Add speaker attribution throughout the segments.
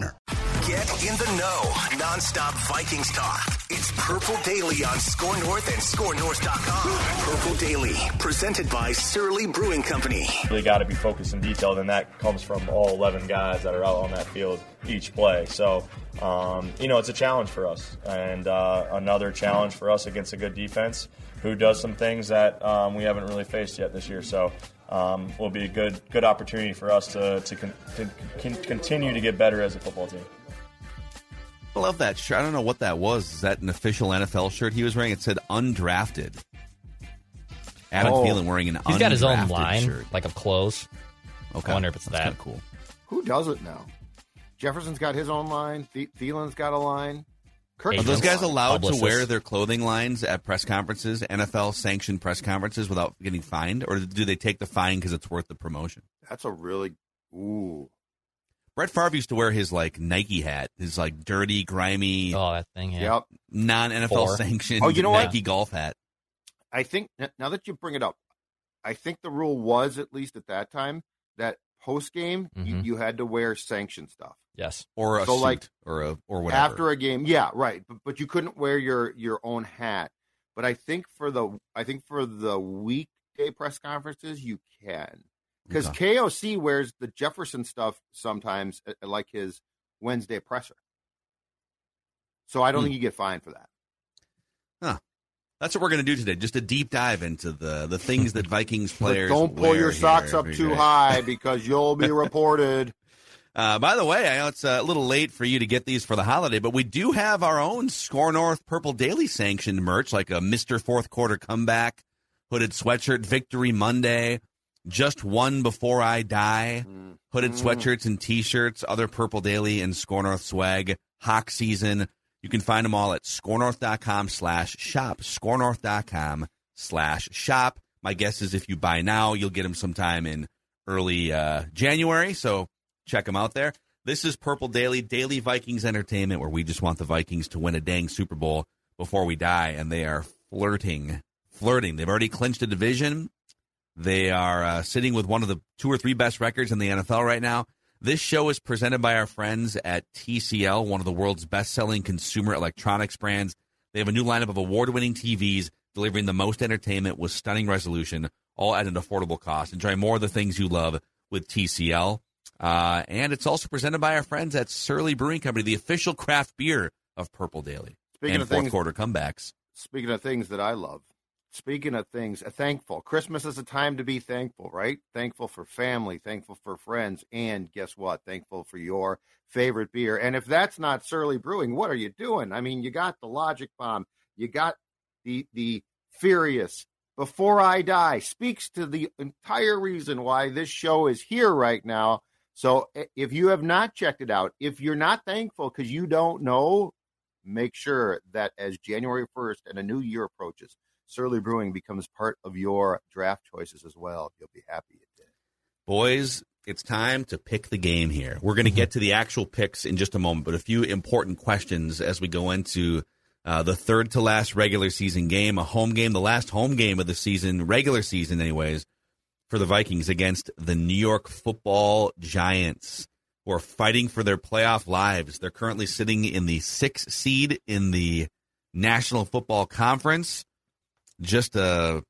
Speaker 1: Get in the know. Nonstop Vikings talk. It's Purple Daily on SKOR North and SKORNorth.com. Purple Daily, presented by Surly Brewing Company.
Speaker 2: Really got to be focused and detailed, and that comes from all 11 guys that are out on that field each play. So, um, you know, it's a challenge for us, and uh, another challenge for us against a good defense who does some things that um, we haven't really faced yet this year. So, um, will be a good good opportunity for us to to, con- to con- continue to get better as a football team.
Speaker 3: I love that shirt. I don't know what that was. Is that an official NFL shirt he was wearing? It said undrafted. Adam
Speaker 4: Oh.
Speaker 3: Thielen wearing an
Speaker 4: He's got his own
Speaker 3: undrafted
Speaker 4: line,
Speaker 3: shirt.
Speaker 4: like of clothes.
Speaker 3: Okay.
Speaker 4: I wonder if it's
Speaker 3: That's
Speaker 4: that.
Speaker 3: cool.
Speaker 5: Who doesn't now? Jefferson's got his own line. The- Thielen's got a line. Kirk
Speaker 3: Are those guys allowed to wear their clothing lines at press conferences, NFL sanctioned press conferences, without getting fined, or do they take the fine because it's worth the promotion?
Speaker 5: That's a really ooh.
Speaker 3: Brett Favre used to wear his like Nike hat, his like dirty, grimy,
Speaker 4: Oh, that thing. Yeah.
Speaker 5: Yep.
Speaker 3: non NFL sanctioned.
Speaker 5: Oh, you know what?
Speaker 3: Nike golf hat.
Speaker 5: I think now that you bring it up, I think the rule was at least at that time that post game you,
Speaker 4: Mhm.
Speaker 5: you had to wear sanctioned stuff
Speaker 4: Yes.
Speaker 3: Or a
Speaker 5: So,
Speaker 3: suit,
Speaker 5: like,
Speaker 3: or a or whatever.
Speaker 5: after a game. Yeah, right. But, but you couldn't wear your your own hat. But I think for the I think for the weekday press conferences you can because
Speaker 3: Okay.
Speaker 5: KOC wears the Jefferson stuff sometimes, uh, like his Wednesday presser. So I don't
Speaker 3: Hmm.
Speaker 5: think you get fined for that.
Speaker 3: That's what we're going to do today. Just a deep dive into the the things that Vikings
Speaker 5: But
Speaker 3: players
Speaker 5: don't pull
Speaker 3: wear
Speaker 5: your socks up too
Speaker 3: day.
Speaker 5: high because you'll be reported.
Speaker 3: Uh, by the way, I know it's a little late for you to get these for the holiday, but we do have our own SKOR North Purple Daily sanctioned merch, like a Mister Fourth Quarter comeback, hooded sweatshirt, Victory Monday, just one before I die, hooded
Speaker 5: Mm.
Speaker 3: sweatshirts and T-shirts, other Purple Daily and SKOR North swag, Hawk season. You can find them all at skornorth.com slash shop, skornorth.com slash shop. My guess is if you buy now, you'll get them sometime in early uh, January. So check them out there. This is Purple Daily, Daily Vikings Entertainment, where we just want the Vikings to win a dang Super Bowl before we die, and they are flirting, flirting. They've already clinched a division. They are uh, sitting with one of the two or three best records in the NFL right now. This show is presented by our friends at TCL, one of the world's best-selling consumer electronics brands. They have a new lineup of award-winning TVs delivering the most entertainment with stunning resolution, all at an affordable cost. Enjoy more of the things you love with TCL. Uh, and it's also presented by our friends at Surly Brewing Company, the official craft beer of Purple Daily.
Speaker 5: Speaking
Speaker 3: and
Speaker 5: of
Speaker 3: fourth
Speaker 5: things-
Speaker 3: quarter comebacks.
Speaker 5: Speaking of things that I love, speaking of things, uh, thankful. Christmas is a time to be thankful, right? Thankful for family, thankful for friends, and guess what? Thankful for your favorite beer. And if that's not Surly Brewing, what are you doing? I mean, you got the Logic Bomb, you got the the Furious. Before I Die speaks to the entire reason why this show is here right now. So if you have not checked it out, if you're not thankful because you don't know, make sure that as January 1st and a new year approaches, Surly Brewing becomes part of your draft choices as well. You'll be happy it did.
Speaker 3: Boys, it's time to pick the game here. We're going to get to the actual picks in just a moment, but a few important questions as we go into uh, the third to last regular season game, a home game, the last home game of the season, regular season, anyways, for the Vikings against the New York football Giants, who are fighting for their playoff lives. They're currently sitting in the sixth seed in the National Football Conference. Just a,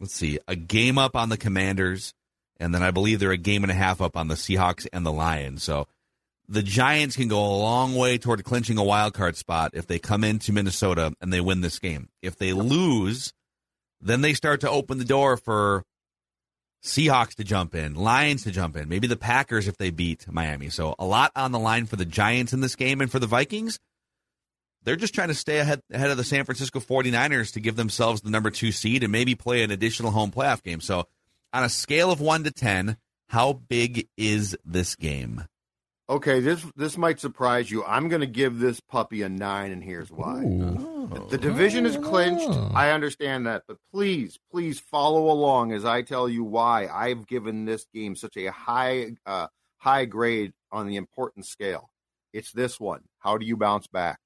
Speaker 3: let's see, a game up on the Commanders and then I believe they're a game and a half up on the Seahawks and the Lions. So the Giants can go a long way toward clinching a wild card spot if they come into Minnesota and they win this game. If they lose, then they start to open the door for Seahawks to jump in, Lions to jump in, maybe the Packers if they beat Miami. So a lot on the line for the Giants in this game and for the Vikings. They're just trying to stay ahead ahead of the San Francisco 49ers to give themselves the number 2 seed and maybe play an additional home playoff game. So on a scale of 1 to 10, how big is this game?
Speaker 5: Okay, this this might surprise you. I'm going to give this puppy a nine, and here's why. The division is clinched. I understand that, but please, please follow along as I tell you why I've given this game such a high uh, high grade on the importance scale. It's this one. How do you bounce back?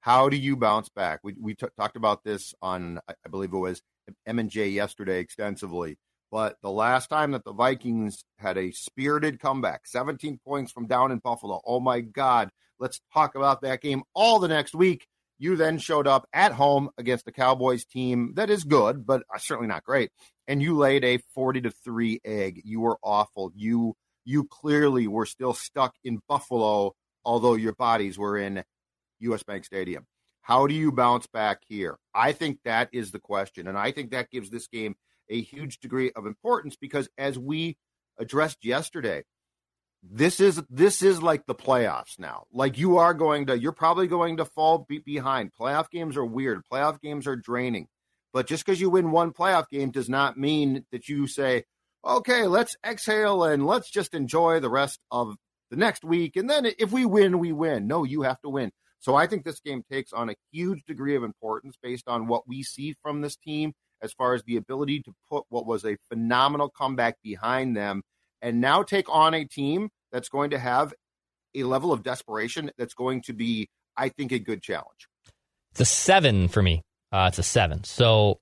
Speaker 5: How do you bounce back? We we t- talked about this on I believe it was M and J yesterday extensively. But the last time that the Vikings had a spirited comeback, 17 points from down in Buffalo. Oh my God. Let's talk about that game all the next week. You then showed up at home against the Cowboys team that is good, but uh, certainly not great. And you laid a 40 to 3 egg. You were awful. You you clearly were still stuck in Buffalo, although your bodies were in US Bank Stadium. How do you bounce back here? I think that is the question. And I think that gives this game a huge degree of importance because as we addressed yesterday, this is this is like the playoffs now. Like you are going to, you're probably going to fall be- behind. Playoff games are weird. Playoff games are draining. But just because you win one playoff game does not mean that you say, okay, let's exhale and let's just enjoy the rest of the next week. And then if we win, we win. No, you have to win. So I think this game takes on a huge degree of importance based on what we see from this team as far as the ability to put what was a phenomenal comeback behind them and now take on a team that's going to have a level of desperation that's going to be, I think, a good challenge.
Speaker 4: It's a seven for me. Uh, it's a seven. So,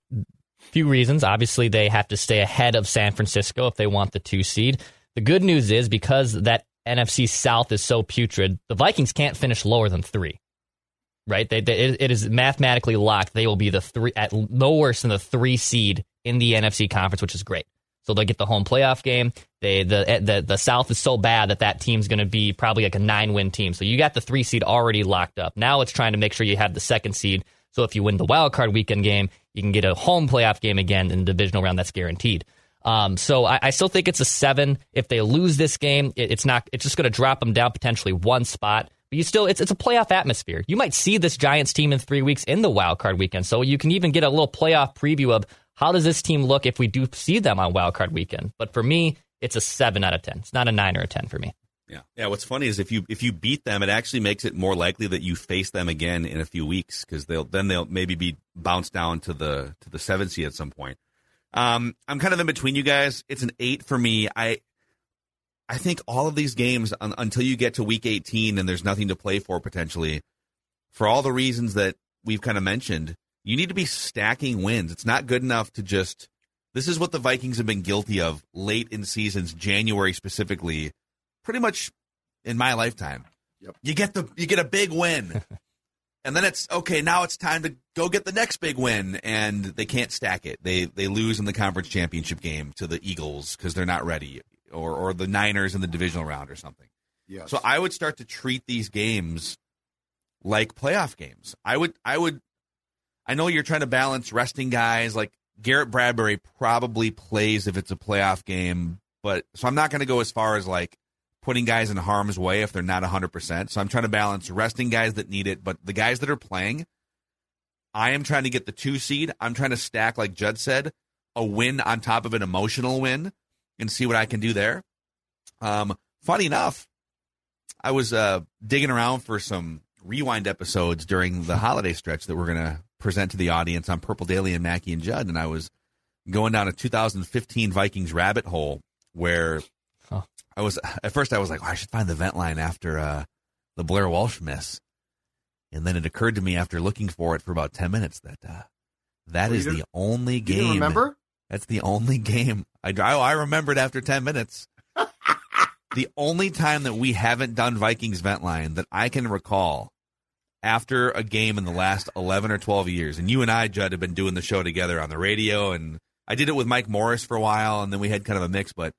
Speaker 4: few reasons. Obviously, they have to stay ahead of San Francisco if they want the two seed. The good news is because that NFC South is so putrid, the Vikings can't finish lower than three right? They, they, it is mathematically locked. They will be the three at no worse than the three seed in the NFC conference, which is great. So they'll get the home playoff game. They the eh, the the South is so bad that that team's going to be probably like a nine win team. So you got the three seed already locked up. Now it's trying to make sure you have the second seed. So if you win the wild card weekend game, you can get a home playoff game again in the divisional round. That's guaranteed. Um, so I, I, still think it's a seven. If they lose this game, it, it's not. It's just going to drop them down potentially one spot. But you still, it's it's a playoff atmosphere. You might see this Giants team in three weeks in the wild card weekend, so you can even get a little playoff preview of how does this team look if we do see them on wild card weekend. But for me, it's a seven out of ten. It's not a nine or a ten for me.
Speaker 3: Yeah, yeah. What's funny is if you if you beat them, it actually makes it more likely that you face them again in a few weeks because they'll then they'll maybe be bounced down to the to the seven seed at some point. Um, I'm kind of in between you guys. It's an eight for me. I I think all of these games un- until you get to week 18 and there's nothing to play for potentially, for all the reasons that we've kind of mentioned, you need to be stacking wins. It's not good enough to just. This is what the Vikings have been guilty of late in seasons, January specifically, pretty much in my lifetime. Yep. You get the you get a big win. and then it's okay, now it's time to go get the next big win and they can't stack it. They they lose in the conference championship game to the Eagles cuz they're not ready or or the Niners in the divisional round or something.
Speaker 5: Yes.
Speaker 3: So I would start to treat these games like playoff games. I would I would I know you're trying to balance resting guys like Garrett Bradbury probably plays if it's a playoff game, but so I'm not going to go as far as like putting guys in harm's way if they're not 100%. So I'm trying to balance resting guys that need it, but the guys that are playing, I am trying to get the 2 seed. I'm trying to stack like Judd said, a win on top of an emotional win and see what I can do there. Um, funny enough, I was uh, digging around for some rewind episodes during the holiday stretch that we're going to present to the audience on Purple Daily and Mackey and Judd, and I was going down a 2015 Vikings rabbit hole where huh. I was at first I was like, oh, I should find the vent line after uh, the Blair Walsh miss, and then it occurred to me after looking for it for about 10 minutes that uh, that is the only game.
Speaker 5: remember?
Speaker 3: That's the only game I I remembered after ten minutes. the only time that we haven't done Vikings vent line that I can recall after a game in the last eleven or twelve years, and you and I, Judd, have been doing the show together on the radio, and I did it with Mike Morris for a while, and then we had kind of a mix. But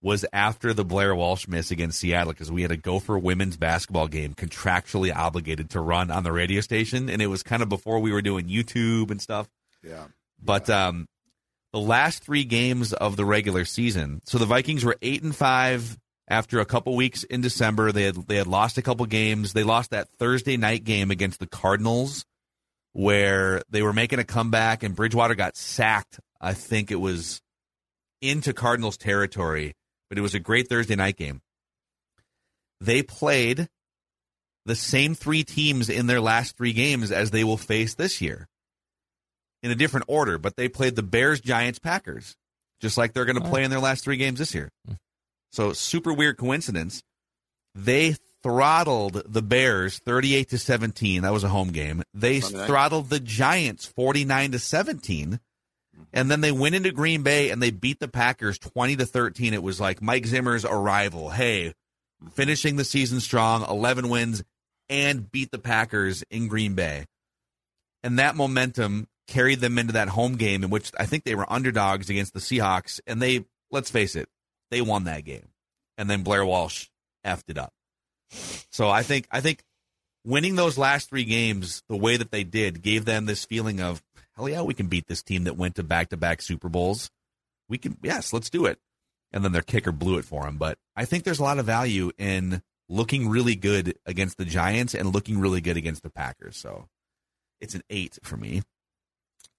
Speaker 3: was after the Blair Walsh miss against Seattle because we had a Gopher women's basketball game contractually obligated to run on the radio station, and it was kind of before we were doing YouTube and stuff.
Speaker 5: Yeah.
Speaker 3: But um, the last three games of the regular season, so the Vikings were eight and five after a couple weeks in December. They had they had lost a couple games. They lost that Thursday night game against the Cardinals, where they were making a comeback, and Bridgewater got sacked. I think it was into Cardinals territory but it was a great Thursday night game. They played the same three teams in their last three games as they will face this year in a different order, but they played the Bears, Giants, Packers, just like they're going to play in their last three games this year. Hmm. So, super weird coincidence. They throttled the Bears 38 to 17. That was a home game. They throttled the Giants 49 to 17 and then they went into Green Bay and they beat the Packers 20 to 13. It was like Mike Zimmer's arrival. Hey, finishing the season strong, 11 wins, and beat the Packers in Green Bay. And that momentum carried them into that home game in which I think they were underdogs against the Seahawks. And they, let's face it, they won that game. And then Blair Walsh effed it up. So I think, I think winning those last three games the way that they did gave them this feeling of hell yeah, we can beat this team that went to back to back Super Bowls. We can, yes, let's do it. And then their kicker blew it for him. But I think there's a lot of value in looking really good against the Giants and looking really good against the Packers. So it's an eight for me.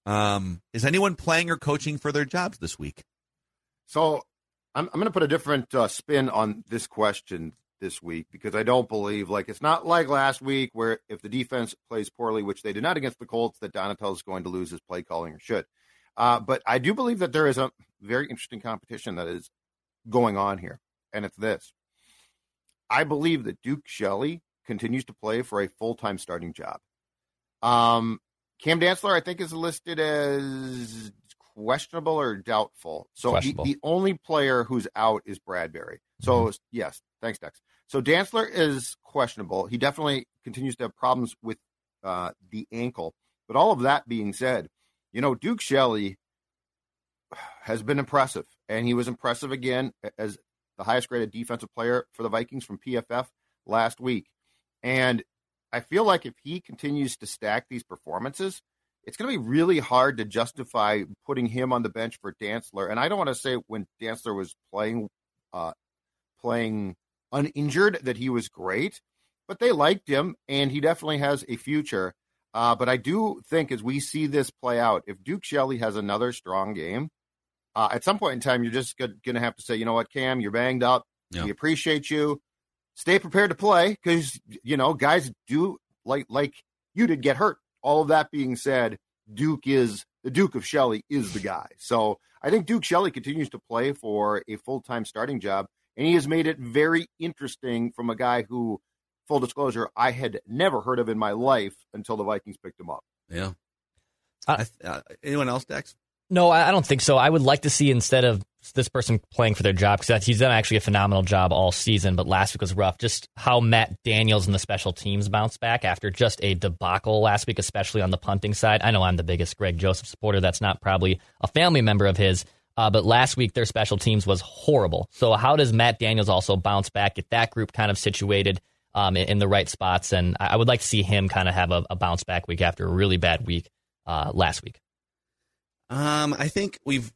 Speaker 3: Um, is anyone playing or coaching for their jobs this week?
Speaker 5: So I'm, I'm going to put a different uh, spin on this question this week because I don't believe like it's not like last week where if the defense plays poorly, which they did not against the Colts, that Donatell is going to lose his play calling or should. Uh, but I do believe that there is a very interesting competition that is going on here, and it's this. I believe that Duke Shelley continues to play for a full time starting job. Um, Cam Dantzler, I think, is listed as questionable or doubtful. So the, the, only player who's out is Bradbury. So mm-hmm. yes, thanks, Dex. So Dantzler is questionable. He definitely continues to have problems with uh, the ankle. But all of that being said, you know, Duke Shelley has been impressive, and he was impressive again as the highest graded defensive player for the Vikings from PFF last week. And I feel like if he continues to stack these performances, it's going to be really hard to justify putting him on the bench for Dantzler. And I don't want to say when Dantzler was playing, uh, playing uninjured that he was great, but they liked him and he definitely has a future. Uh, but I do think as we see this play out, if Duke Shelley has another strong game, uh, at some point in time, you're just going to have to say, you know what, Cam, you're banged up. We appreciate you. Stay prepared to play because you know guys do like like you did get hurt. All of that being said, Duke is the Duke of Shelley is the guy. So I think Duke Shelley continues to play for a full time starting job and he has made it very interesting from a guy who, full disclosure, I had never heard of in my life until the Vikings picked him up.
Speaker 3: Yeah. Uh, uh, anyone else, Dex?
Speaker 4: No, I don't think so. I would like to see instead of this person playing for their job because he's done actually a phenomenal job all season, but last week was rough. Just how Matt Daniels and the special teams bounced back after just a debacle last week, especially on the punting side. I know I'm the biggest Greg Joseph supporter. That's not probably a family member of his, uh, but last week, their special teams was horrible. So, how does Matt Daniels also bounce back, get that group kind of situated um, in, in, the right spots? And I, I, would like to see him kind of have a, a bounce back week after a really bad week uh, last week.
Speaker 3: Um, I think we've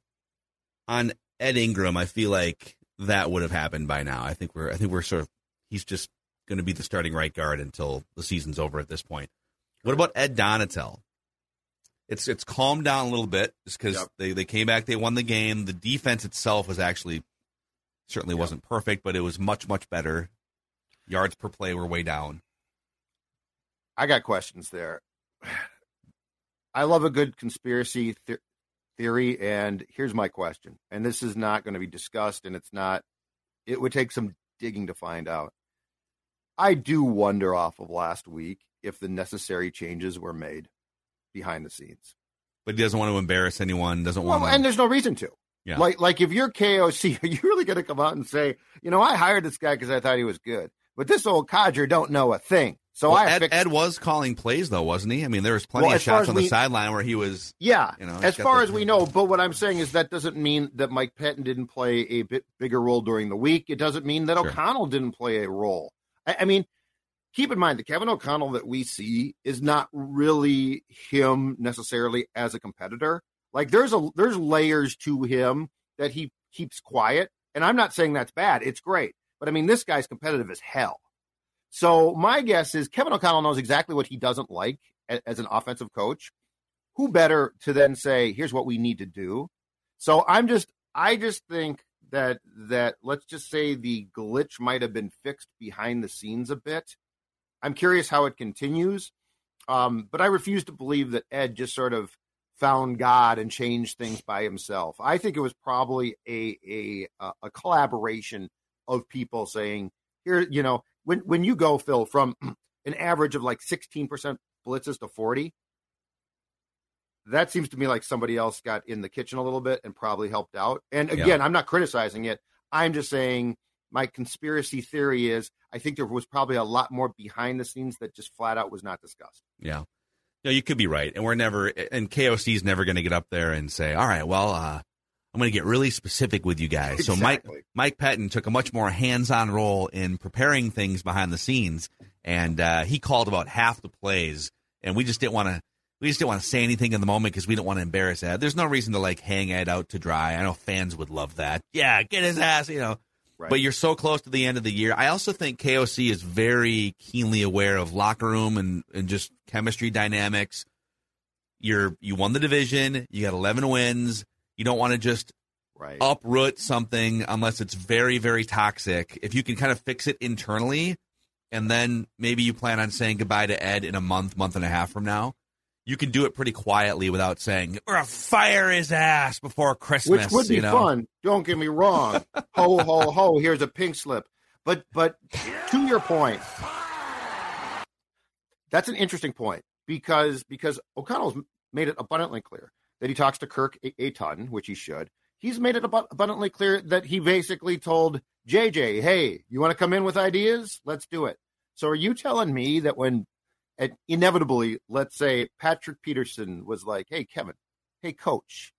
Speaker 3: on Ed Ingram. I feel like that would have happened by now. I think we're. I think we're sort of. He's just going to be the starting right guard until the season's over. At this point, what about Ed Donatell? it's it's calmed down a little bit just because yep. they, they came back, they won the game. The defense itself was actually certainly yep. wasn't perfect, but it was much much better. Yards per play were way down.
Speaker 5: I got questions there. I love a good conspiracy th- theory, and here's my question. And this is not going to be discussed, and it's not. It would take some digging to find out. I do wonder off of last week if the necessary changes were made behind the scenes.
Speaker 3: But he doesn't want to embarrass anyone. Doesn't
Speaker 5: well,
Speaker 3: want to,
Speaker 5: and there's no reason to. Yeah. Like like if you're KOC, are you really going to come out and say, you know, I hired this guy because I thought he was good, but this old codger don't know a thing. So
Speaker 3: Well,
Speaker 5: I
Speaker 3: Ed,
Speaker 5: fixed,
Speaker 3: Ed was calling plays though, wasn't he? I mean, there was plenty
Speaker 5: Well,
Speaker 3: of shots on the sideline where he was.
Speaker 5: Yeah,
Speaker 3: You know,
Speaker 5: as far
Speaker 3: the-
Speaker 5: as we know. But what I'm saying is that doesn't mean that Mike Pettine didn't play a bit bigger role during the week. It doesn't mean that
Speaker 3: Sure.
Speaker 5: O'Connell didn't play a role. I, I mean, keep in mind the Kevin O'Connell that we see is not really him necessarily as a competitor. Like there's a there's layers to him that he keeps quiet, and I'm not saying that's bad. It's great, but I mean this guy's competitive as hell. So my guess is Kevin O'Connell knows exactly what he doesn't like as an offensive coach. Who better to then say, "Here's what we need to do"? So I'm just, I just think that that let's just say the glitch might have been fixed behind the scenes a bit. I'm curious how it continues, um, but I refuse to believe that Ed just sort of found God and changed things by himself. I think it was probably a a a- a collaboration of people saying, "Here, you know." When when you go Phil from an average of like 16% blitzes to 40 that seems to me like somebody else got in the kitchen a little bit and probably helped out and
Speaker 3: Yeah.
Speaker 5: again I'm not criticizing it I'm just saying my conspiracy theory is I think there was probably a lot more behind the scenes that just flat out was not discussed
Speaker 3: Yeah. No, you could be right. And we're never, and KOC is never going to get up there and say, all right, well, uh, I'm going to get really specific with you guys. So Mike,
Speaker 5: Exactly.
Speaker 3: Mike Pettine took a much more hands-on role in preparing things behind the scenes. And, uh, he called about half the plays and we just didn't want to, we just didn't want to say anything in the moment because we didn't want to embarrass Ed. There's no reason to like hang Ed out to dry. I know fans would love that. Yeah, get his ass, you know.
Speaker 5: Right.
Speaker 3: But you're so close to the end of the year. I also think KOC is very keenly aware of locker room and, and just chemistry dynamics. You're you won the division. You got 11 wins. You don't want to just
Speaker 5: right
Speaker 3: uproot something unless it's very very toxic. If you can kind of fix it internally, and then maybe you plan on saying goodbye to Ed in a month, month and a half from now. You can do it pretty quietly without saying "We're fire his ass before Christmas.
Speaker 5: which would be
Speaker 3: you know?
Speaker 5: fun don't get me wrong ho ho ho here's a pink slip but but to your point that's an interesting point because because O'Connell's made it abundantly clear that he talks to Kirk a, a ton, which he should. He's made it abu- abundantly clear that he basically told JJ, "Hey, you want to come in with ideas? Let's do it." So are you telling me that when and inevitably, let's say Patrick Peterson was like, "Hey, Kevin, hey, coach,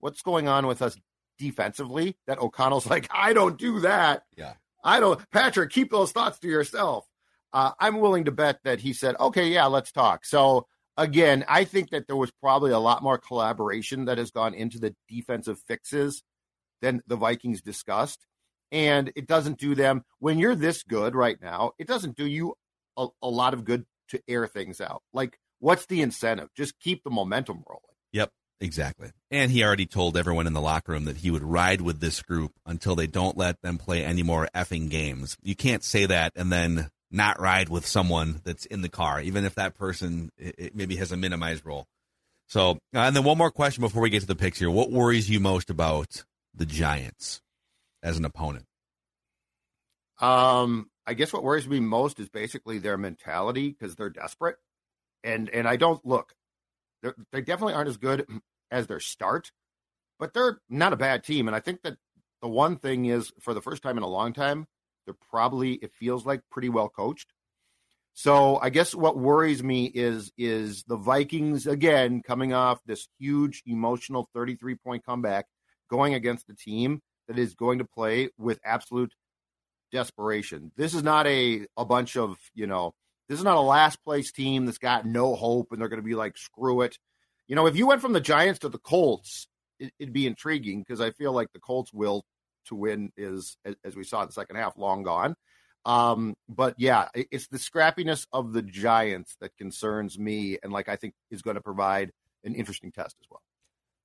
Speaker 5: what's going on with us defensively?" That O'Connell's like, "I don't do that."
Speaker 3: Yeah.
Speaker 5: I don't, Patrick, keep those thoughts to yourself. Uh, I'm willing to bet that he said, okay, yeah, let's talk. So, again, I think that there was probably a lot more collaboration that has gone into the defensive fixes than the Vikings discussed. And it doesn't do them, when you're this good right now, it doesn't do you a, a lot of good to air things out. Like, what's the incentive? Just keep the momentum rolling.
Speaker 3: Yep, exactly. And he already told everyone in the locker room that he would ride with this group until they don't let them play any more effing games. You can't say that and then not ride with someone that's in the car, even if that person maybe has a minimized role. So, uh, and then one more question before we get to the picks here. What worries you most about the Giants as an opponent?
Speaker 5: Um, I guess what worries me most is basically their mentality because they're desperate, and and I don't look. They definitely aren't as good as their start, but they're not a bad team. And I think that the one thing is, for the first time in a long time, they're probably it feels like pretty well coached. So I guess what worries me is is the Vikings again coming off this huge emotional 33 point comeback, going against a team that is going to play with absolute desperation. This is not a a bunch of, you know, this is not a last place team that's got no hope and they're going to be like screw it. You know, if you went from the Giants to the Colts, it, would be intriguing because I feel like the Colts will to win is as, we saw in the second half long gone. Um, but yeah, it's the scrappiness of the Giants that concerns me and like I think is going to provide an interesting test as well.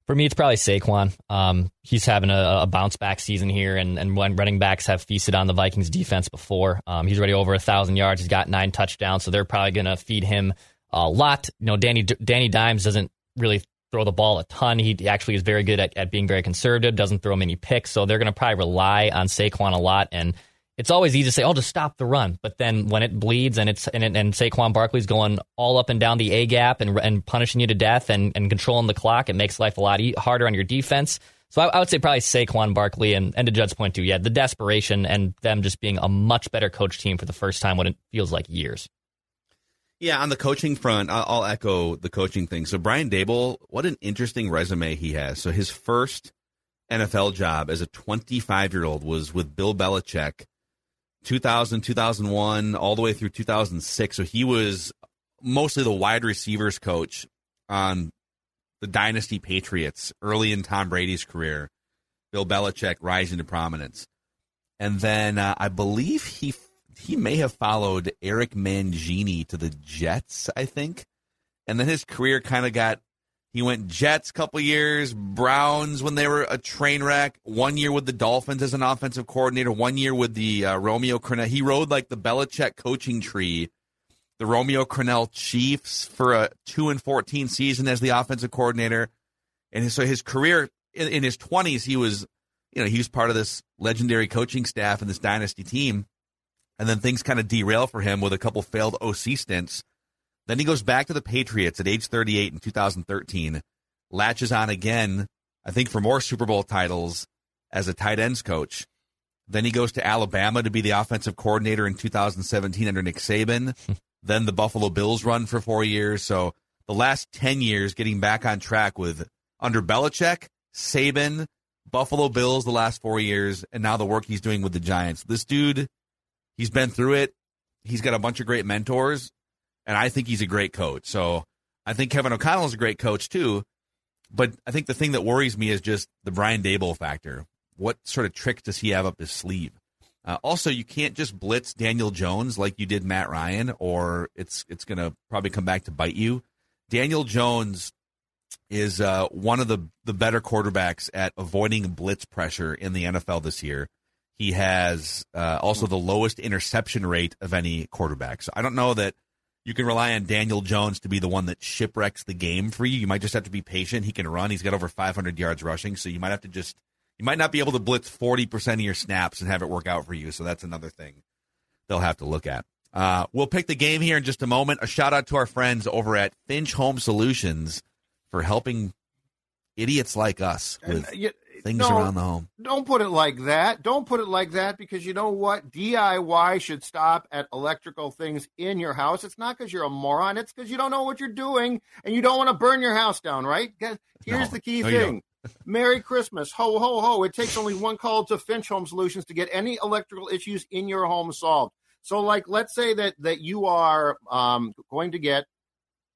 Speaker 4: For me, it's probably Saquon. Um, he's having a, a bounce back season here, and, and when running backs have feasted on the Vikings defense before, um, he's already over a thousand yards. He's got nine touchdowns, so they're probably going to feed him a lot. You know, Danny Danny Dimes doesn't really throw the ball a ton. He actually is very good at, at being very conservative. Doesn't throw many picks, so they're going to probably rely on Saquon a lot. And it's always easy to say, "Oh, just stop the run," but then when it bleeds and it's and, and Saquon Barkley's going all up and down the A gap and and punishing you to death and, and controlling the clock, it makes life a lot harder on your defense. So I, I would say probably Saquon Barkley and, and to Judd's point too, yeah, the desperation and them just being a much better coach team for the first time when it feels like years.
Speaker 3: Yeah, on the coaching front, I'll, echo the coaching thing. So Brian Daboll, what an interesting resume he has. So his first NFL job as a 25 year old was with Bill Belichick, 2000, 2001, all the way through 2006. So he was mostly the wide receivers coach on the Dynasty Patriots early in Tom Brady's career. Bill Belichick rising to prominence. And then uh, I believe he he may have followed Eric Mangini to the Jets, I think. And then his career kind of got he went Jets couple years, Browns when they were a train wreck, one year with the Dolphins as an offensive coordinator, one year with the uh, Romeo Crennel. He rode like the Belichick coaching tree, the Romeo Crennel Chiefs for a 2 and 14 season as the offensive coordinator. And so his career in, in his 20s, he was, you know, he was part of this legendary coaching staff and this dynasty team and then things kind of derail for him with a couple failed OC stints. Then he goes back to the Patriots at age 38 in 2013, latches on again, I think, for more Super Bowl titles as a tight ends coach. Then he goes to Alabama to be the offensive coordinator in 2017 under Nick Saban. then the Buffalo Bills run for four years. So the last 10 years getting back on track with under Belichick, Saban, Buffalo Bills the last four years, and now the work he's doing with the Giants. This dude He's been through it. He's got a bunch of great mentors, and I think he's a great coach. So I think Kevin O'Connell is a great coach too. But I think the thing that worries me is just the Brian Daboll factor. What sort of trick does he have up his sleeve? Uh, also, you can't just blitz Daniel Jones like you did Matt Ryan, or it's it's going to probably come back to bite you. Daniel Jones is uh, one of the the better quarterbacks at avoiding blitz pressure in the NFL this year. He has uh, also the lowest interception rate of any quarterback. So I don't know that you can rely on Daniel Jones to be the one that shipwrecks the game for you. You might just have to be patient. He can run. He's got over 500 yards rushing, so you might have to just you might not be able to blitz 40% of your snaps and have it work out for you. So that's another thing they'll have to look at. Uh, we'll pick the game here in just a moment. A shout out to our friends over at Finch Home Solutions for helping idiots like us with and, things no, around the home.
Speaker 5: Don't put it like that. Don't put it like that because you know what? DIY should stop at electrical things in your house. It's not because you're a moron. It's because you don't know what you're doing and you don't want to burn your house down, right? Here's no, the key no, thing. Merry Christmas. Ho, ho, ho. It takes only one call to Finch Home Solutions to get any electrical issues in your home solved. So, like, let's say that that you are um, going to get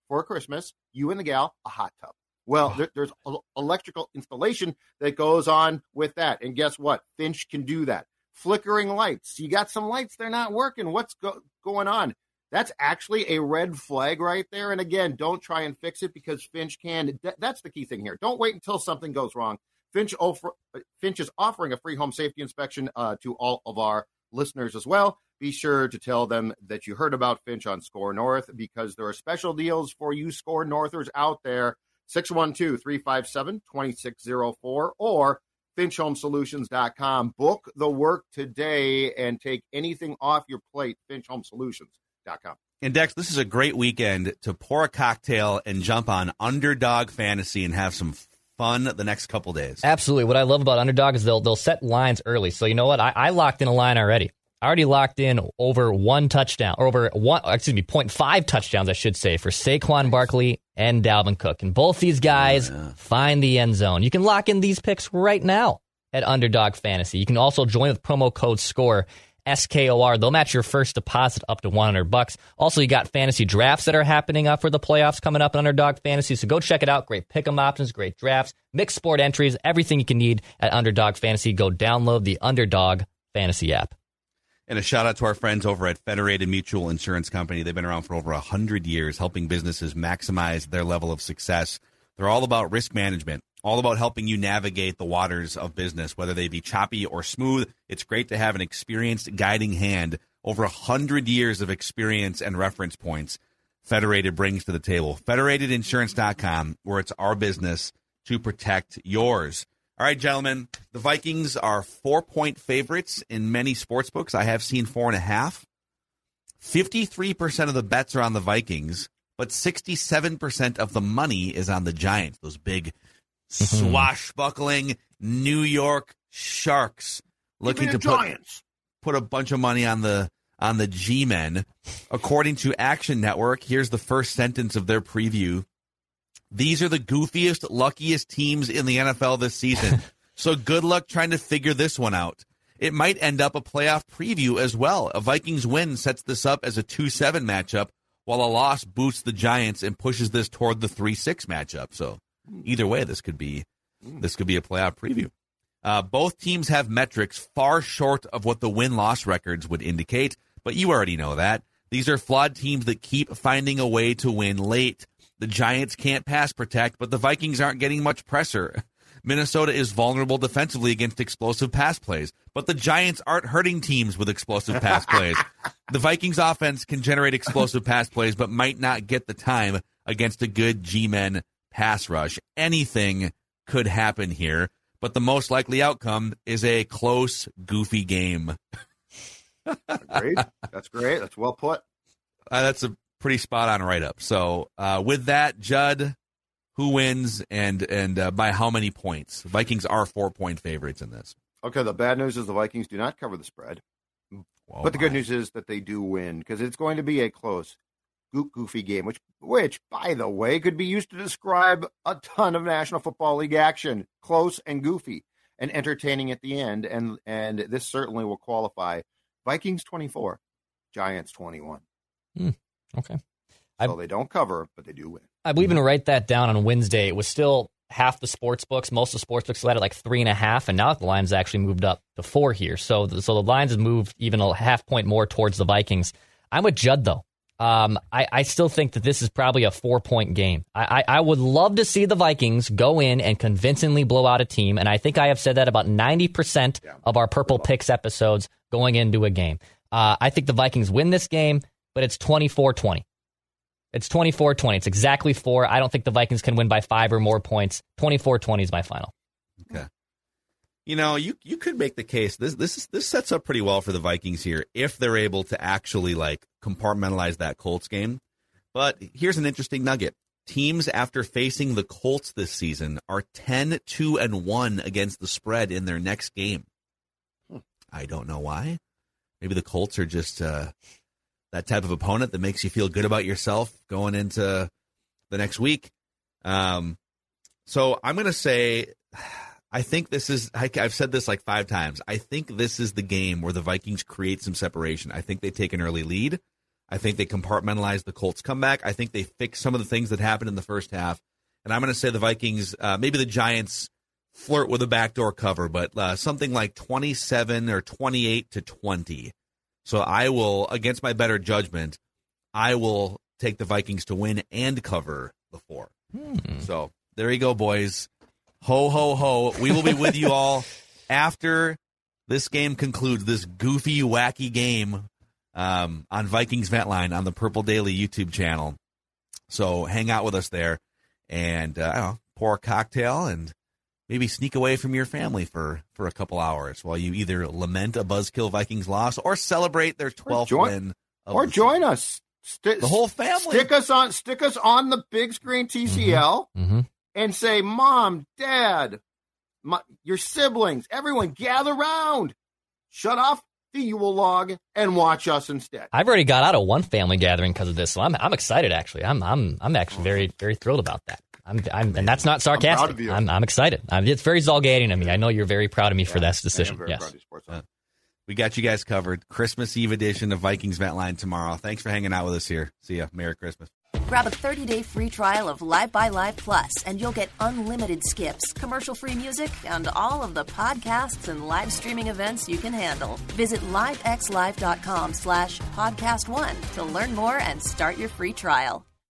Speaker 5: for Christmas, you and the gal, a hot tub. Well, there, there's electrical installation that goes on with that. And guess what? Finch can do that. Flickering lights. You got some lights, they're not working. What's go- going on? That's actually a red flag right there. And again, don't try and fix it because Finch can. That's the key thing here. Don't wait until something goes wrong. Finch, offer, Finch is offering a free home safety inspection uh, to all of our listeners as well. Be sure to tell them that you heard about Finch on SKOR North because there are special deals for you SKOR Northers out there 612 357 2604 or FinchHomeSolutions.com. Book the work today and take anything off your plate. FinchHomeSolutions.com.
Speaker 3: And Dex, this is a great weekend to pour a cocktail and jump on Underdog Fantasy and have some fun the next couple days.
Speaker 4: Absolutely. What I love about Underdog is they'll they'll set lines early. So you know what? I, I locked in a line already. I already locked in over one touchdown, or over one, excuse me, 0.5 touchdowns, I should say, for Saquon Barkley and Dalvin Cook. And both these guys yeah. find the end zone. You can lock in these picks right now at Underdog Fantasy. You can also join with promo code SKOR, S-K-O-R. They'll match your first deposit up to 100 bucks. Also, you got fantasy drafts that are happening up for the playoffs coming up in Underdog Fantasy. So go check it out. Great pick'em options, great drafts, mixed sport entries, everything you can need at Underdog Fantasy. Go download the Underdog Fantasy app.
Speaker 3: And a shout out to our friends over at Federated Mutual Insurance Company. They've been around for over 100 years, helping businesses maximize their level of success. They're all about risk management, all about helping you navigate the waters of business, whether they be choppy or smooth. It's great to have an experienced guiding hand. Over 100 years of experience and reference points Federated brings to the table. Federatedinsurance.com, where it's our business to protect yours. All right, gentlemen, the Vikings are four point favorites in many sports books. I have seen four and a half. 53% of the bets are on the Vikings, but 67% of the money is on the Giants, those big mm-hmm. swashbuckling New York Sharks looking to put, put a bunch of money on the on the G Men. According to Action Network, here's the first sentence of their preview. These are the goofiest, luckiest teams in the NFL this season. so good luck trying to figure this one out. It might end up a playoff preview as well. A Vikings win sets this up as a 2 7 matchup, while a loss boosts the Giants and pushes this toward the 3 6 matchup. So either way, this could be this could be a playoff preview. Uh, both teams have metrics far short of what the win loss records would indicate, but you already know that. These are flawed teams that keep finding a way to win late. The Giants can't pass protect, but the Vikings aren't getting much pressure. Minnesota is vulnerable defensively against explosive pass plays, but the Giants aren't hurting teams with explosive pass plays. The Vikings offense can generate explosive pass plays, but might not get the time against a good G men pass rush. Anything could happen here, but the most likely outcome is a close, goofy game.
Speaker 5: great. That's great. That's well put.
Speaker 3: Uh, that's a pretty spot on write up. So uh, with that, Judd, who wins and and uh, by how many points? Vikings are four point favorites in this.
Speaker 5: Okay, the bad news is the Vikings do not cover the spread.
Speaker 3: Whoa,
Speaker 5: but the good
Speaker 3: my.
Speaker 5: news is that they do win because it's going to be a close, goofy game, which, which, by the way, could be used to describe a ton of National Football League action. Close and goofy and entertaining at the end, and and this certainly will qualify. Vikings twenty four, Giants twenty one.
Speaker 4: Okay.
Speaker 5: So they don't cover, but they do win.
Speaker 4: I believe in write that down on Wednesday. It was still half the sports books. Most of the sports books had it like three and a half, and now the lines actually moved up to four here. So, the, so the lines have moved even a half point more towards the Vikings. I'm with Judd though. Um, I, I still think that this is probably a four point game. I, I, I would love to see the Vikings go in and convincingly blow out a team, and I think I have said that about 90% of our Purple Picks episodes going into a game. Uh, I think the Vikings win this game, but it's 24 20. It's 24 20. It's exactly four. I don't think the Vikings can win by five or more points. 24 20 is my final.
Speaker 3: Okay. You know, you you could make the case this this is, this sets up pretty well for the Vikings here if they're able to actually like compartmentalize that Colts game. But here's an interesting nugget. Teams after facing the Colts this season are 10 2 and 1 against the spread in their next game. I don't know why. Maybe the Colts are just uh, that type of opponent that makes you feel good about yourself going into the next week. Um, so I'm going to say, I think this is, I, I've said this like five times. I think this is the game where the Vikings create some separation. I think they take an early lead. I think they compartmentalize the Colts comeback. I think they fix some of the things that happened in the first half. And I'm going to say the Vikings, uh, maybe the Giants flirt with a backdoor cover, but uh, something like 27 or 28 to 20. So I will, against my better judgment, I will take the Vikings to win and cover the four. So there you go, boys. Ho, ho, ho. We will be with you all after this game concludes, this goofy, wacky game um, on Vikings Vent Line on the Purple Daily YouTube channel. So hang out with us there and uh, I don't know, pour a cocktail and maybe sneak away from your family for, for a couple hours while you either lament a Buzzkill Vikings loss or celebrate their 12th
Speaker 5: join-
Speaker 3: win. of
Speaker 5: Or
Speaker 3: the
Speaker 5: join us. Sti-
Speaker 3: The whole family.
Speaker 5: Stick us on. Stick us on the big screen TCL
Speaker 4: Mm-hmm.
Speaker 5: and say, "Mom, Dad, my, your siblings, everyone, gather round. Shut off the Yule log and watch us instead."
Speaker 4: I've already got out of one family gathering because of this, so I'm I'm excited. Actually, I'm I'm I'm actually very very thrilled about that. I'm, I'm and that's not sarcastic.
Speaker 5: of you.
Speaker 4: I'm, I'm excited. I'm, it's very Zolgadian of me. I know you're very proud of me for
Speaker 5: Yeah,
Speaker 4: this decision.
Speaker 5: I am very
Speaker 4: Yes.
Speaker 5: proud of you,
Speaker 3: We got you guys covered. Christmas Eve edition of Vikings Vent Line tomorrow. Thanks for hanging out with us here. See ya. Merry Christmas.
Speaker 6: Grab a 30-day free trial of Live by Live Plus, and you'll get unlimited skips, commercial-free music, and all of the podcasts and live streaming events you can handle. Visit livexlive.com slash podcast one to learn more and start your free trial.